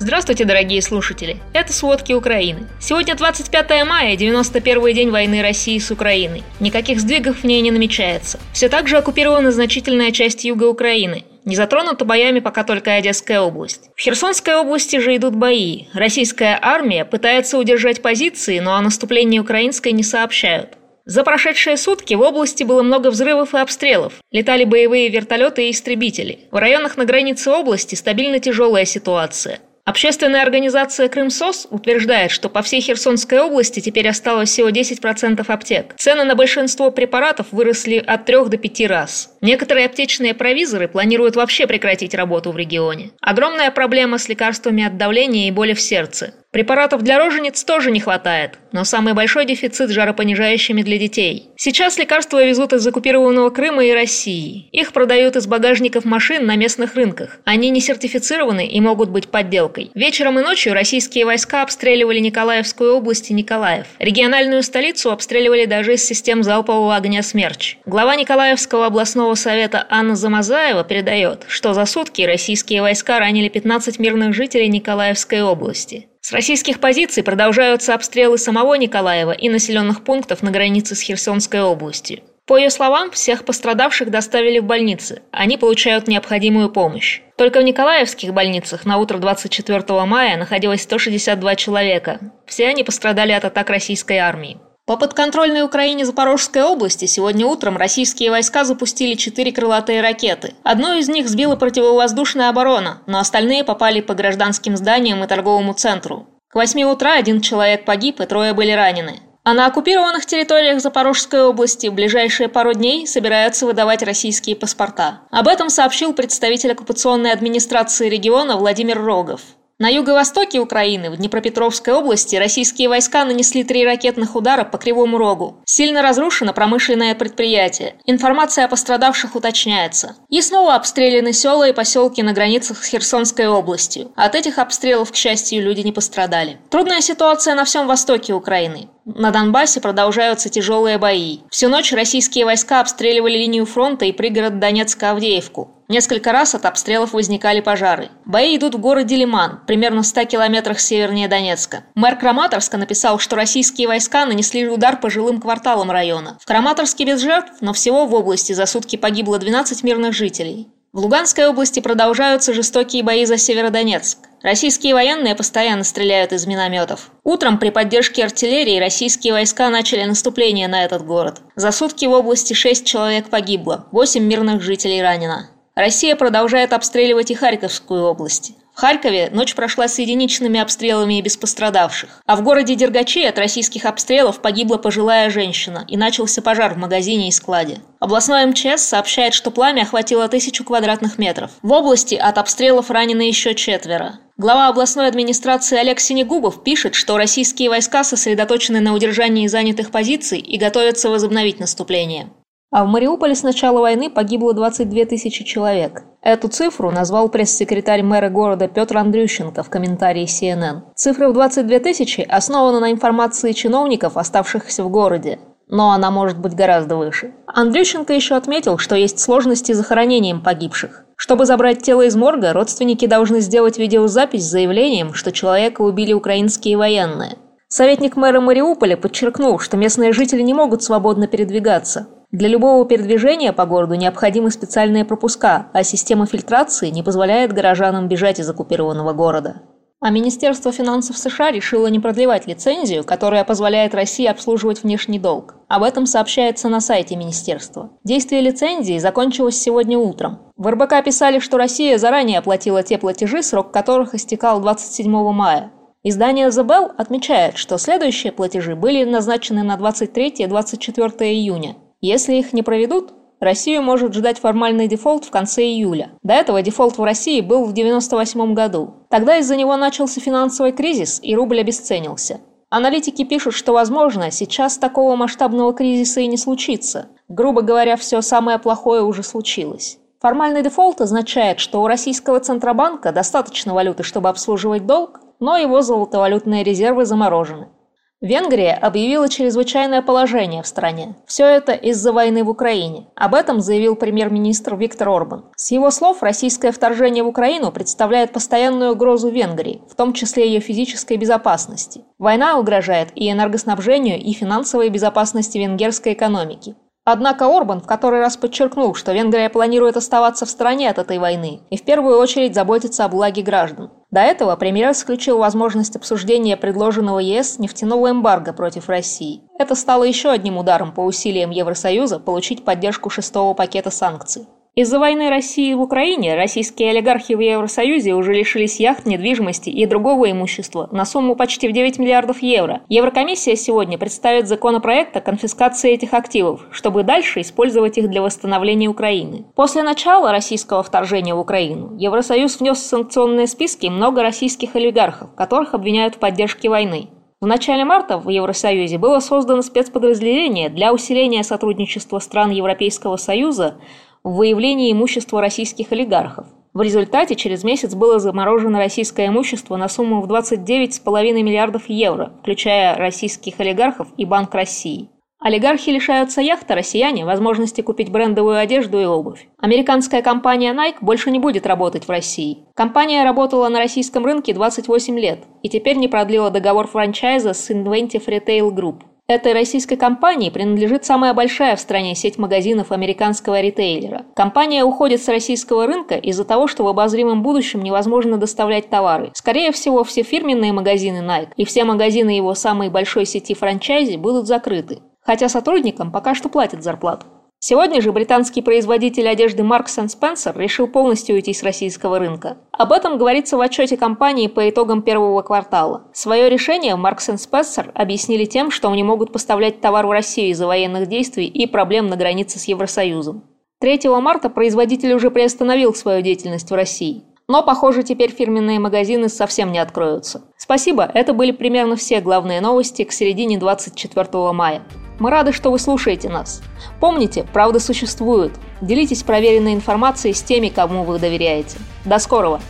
Здравствуйте, дорогие слушатели! Это «Сводки Украины». Сегодня 25 мая, 91 день войны России с Украиной. Никаких сдвигов в ней не намечается. Все так же оккупирована значительная часть юга Украины. Не затронута боями пока только Одесская область. В Херсонской области же идут бои. Российская армия пытается удержать позиции, но о наступлении украинской не сообщают. За прошедшие сутки в области было много взрывов и обстрелов. Летали боевые вертолеты и истребители. В районах на границе области стабильно тяжелая ситуация. Общественная организация «Крымсос» утверждает, что по всей Херсонской области теперь осталось всего 10% аптек. Цены на большинство препаратов выросли от 3 до 5 раз. Некоторые аптечные провизоры планируют вообще прекратить работу в регионе. Огромная проблема с лекарствами от давления и боли в сердце. Препаратов для рожениц тоже не хватает, но самый большой дефицит жаропонижающими для детей. Сейчас лекарства везут из оккупированного Крыма и России. Их продают из багажников машин на местных рынках. Они не сертифицированы и могут быть подделкой. Вечером и ночью российские войска обстреливали Николаевскую область и Николаев. Региональную столицу обстреливали даже из систем залпового огня «Смерч». Глава Николаевского областного совета Анна Замазаева передает, что за сутки российские войска ранили 15 мирных жителей Николаевской области. С российских позиций продолжаются обстрелы самого Николаева и населенных пунктов на границе с Херсонской областью. По ее словам, всех пострадавших доставили в больницы. Они получают необходимую помощь. Только в Николаевских больницах на утро 24 мая находилось 162 человека. Все они пострадали от атак российской армии. По подконтрольной Украине Запорожской области сегодня утром российские войска запустили четыре крылатые ракеты. Одну из них сбила противовоздушная оборона, но остальные попали по гражданским зданиям и торговому центру. К 8 утра один человек погиб и трое были ранены. А на оккупированных территориях Запорожской области в ближайшие пару дней собираются выдавать российские паспорта. Об этом сообщил представитель оккупационной администрации региона Владимир Рогов. На юго-востоке Украины, в Днепропетровской области, российские войска нанесли три ракетных удара по Кривому Рогу. Сильно разрушено промышленное предприятие. Информация о пострадавших уточняется. И снова обстреляны села и поселки на границах с Херсонской областью. От этих обстрелов, к счастью, люди не пострадали. Трудная ситуация на всем востоке Украины. На Донбассе продолжаются тяжелые бои. Всю ночь российские войска обстреливали линию фронта и пригород Донецка-Авдеевку. Несколько раз от обстрелов возникали пожары. Бои идут в городе Лиман, примерно в 100 километрах севернее Донецка. Мэр Краматорска написал, что российские войска нанесли удар по жилым кварталам района. В Краматорске без жертв, но всего в области за сутки погибло 12 мирных жителей. В Луганской области продолжаются жестокие бои за Северодонецк. Российские военные постоянно стреляют из минометов. Утром при поддержке артиллерии российские войска начали наступление на этот город. За сутки в области 6 человек погибло, 8 мирных жителей ранено. Россия продолжает обстреливать и Харьковскую область. В Харькове ночь прошла с единичными обстрелами и без пострадавших. А в городе Дергачи от российских обстрелов погибла пожилая женщина и начался пожар в магазине и складе. Областной МЧС сообщает, что пламя охватило тысячу квадратных метров. В области от обстрелов ранены еще четверо. Глава областной администрации Олег Синегубов пишет, что российские войска сосредоточены на удержании занятых позиций и готовятся возобновить наступление. А в Мариуполе с начала войны погибло 22 тысячи человек. Эту цифру назвал пресс-секретарь мэра города Петр Андрющенко в комментарии CNN. Цифра в 22 тысячи основана на информации чиновников, оставшихся в городе. Но она может быть гораздо выше. Андрющенко еще отметил, что есть сложности с захоронением погибших. Чтобы забрать тело из морга, родственники должны сделать видеозапись с заявлением, что человека убили украинские военные. Советник мэра Мариуполя подчеркнул, что местные жители не могут свободно передвигаться. Для любого передвижения по городу необходимы специальные пропуска, а система фильтрации не позволяет горожанам бежать из оккупированного города. А Министерство финансов США решило не продлевать лицензию, которая позволяет России обслуживать внешний долг. Об этом сообщается на сайте министерства. Действие лицензии закончилось сегодня утром. В РБК писали, что Россия заранее оплатила те платежи, срок которых истекал 27 мая. Издание The Bell отмечает, что следующие платежи были назначены на 23 и 24 июня. Если их не проведут, Россию может ждать формальный дефолт в конце июля. До этого дефолт в России был в 1998 году. Тогда из-за него начался финансовый кризис и рубль обесценился. Аналитики пишут, что, возможно, сейчас такого масштабного кризиса и не случится. Грубо говоря, все самое плохое уже случилось. Формальный дефолт означает, что у российского Центробанка достаточно валюты, чтобы обслуживать долг, но его золотовалютные резервы заморожены. Венгрия объявила чрезвычайное положение в стране. Все это из-за войны в Украине. Об этом заявил премьер-министр Виктор Орбан. С его слов, российское вторжение в Украину представляет постоянную угрозу Венгрии, в том числе ее физической безопасности. Война угрожает и энергоснабжению, и финансовой безопасности венгерской экономики. Однако Орбан в который раз подчеркнул, что Венгрия планирует оставаться в стороне от этой войны и в первую очередь заботиться о благе граждан. До этого премьер исключил возможность обсуждения предложенного ЕС нефтяного эмбарго против России. Это стало еще одним ударом по усилиям Евросоюза получить поддержку шестого пакета санкций. Из-за войны России в Украине российские олигархи в Евросоюзе уже лишились яхт, недвижимости и другого имущества на сумму почти в 9 миллиардов евро. Еврокомиссия сегодня представит законопроект о конфискации этих активов, чтобы дальше использовать их для восстановления Украины. После начала российского вторжения в Украину Евросоюз внес в санкционные списки много российских олигархов, которых обвиняют в поддержке войны. В начале марта в Евросоюзе было создано спецподразделение для усиления сотрудничества стран Европейского Союза в выявлении имущества российских олигархов. В результате через месяц было заморожено российское имущество на сумму в 29,5 миллиардов евро, включая российских олигархов и Банк России. Олигархи лишаются яхты, россияне – возможности купить брендовую одежду и обувь. Американская компания Nike больше не будет работать в России. Компания работала на российском рынке 28 лет и теперь не продлила договор франчайза с Inventive Retail Group. Этой российской компании принадлежит самая большая в стране сеть магазинов американского ритейлера. Компания уходит с российского рынка из-за того, что в обозримом будущем невозможно доставлять товары. Скорее всего, все фирменные магазины Nike и все магазины его самой большой сети франчайзи будут закрыты. Хотя сотрудникам пока что платят зарплату. Сегодня же британский производитель одежды Marks Spencer решил полностью уйти с российского рынка. Об этом говорится в отчете компании по итогам первого квартала. Свое решение Marks Spencer объяснили тем, что они могут поставлять товар в Россию из-за военных действий и проблем на границе с Евросоюзом. 3 марта производитель уже приостановил свою деятельность в России. Но, похоже, теперь фирменные магазины совсем не откроются. Спасибо, это были примерно все главные новости к середине 24 мая. Мы рады, что вы слушаете нас. Помните, правда существует. Делитесь проверенной информацией с теми, кому вы доверяете. До скорого!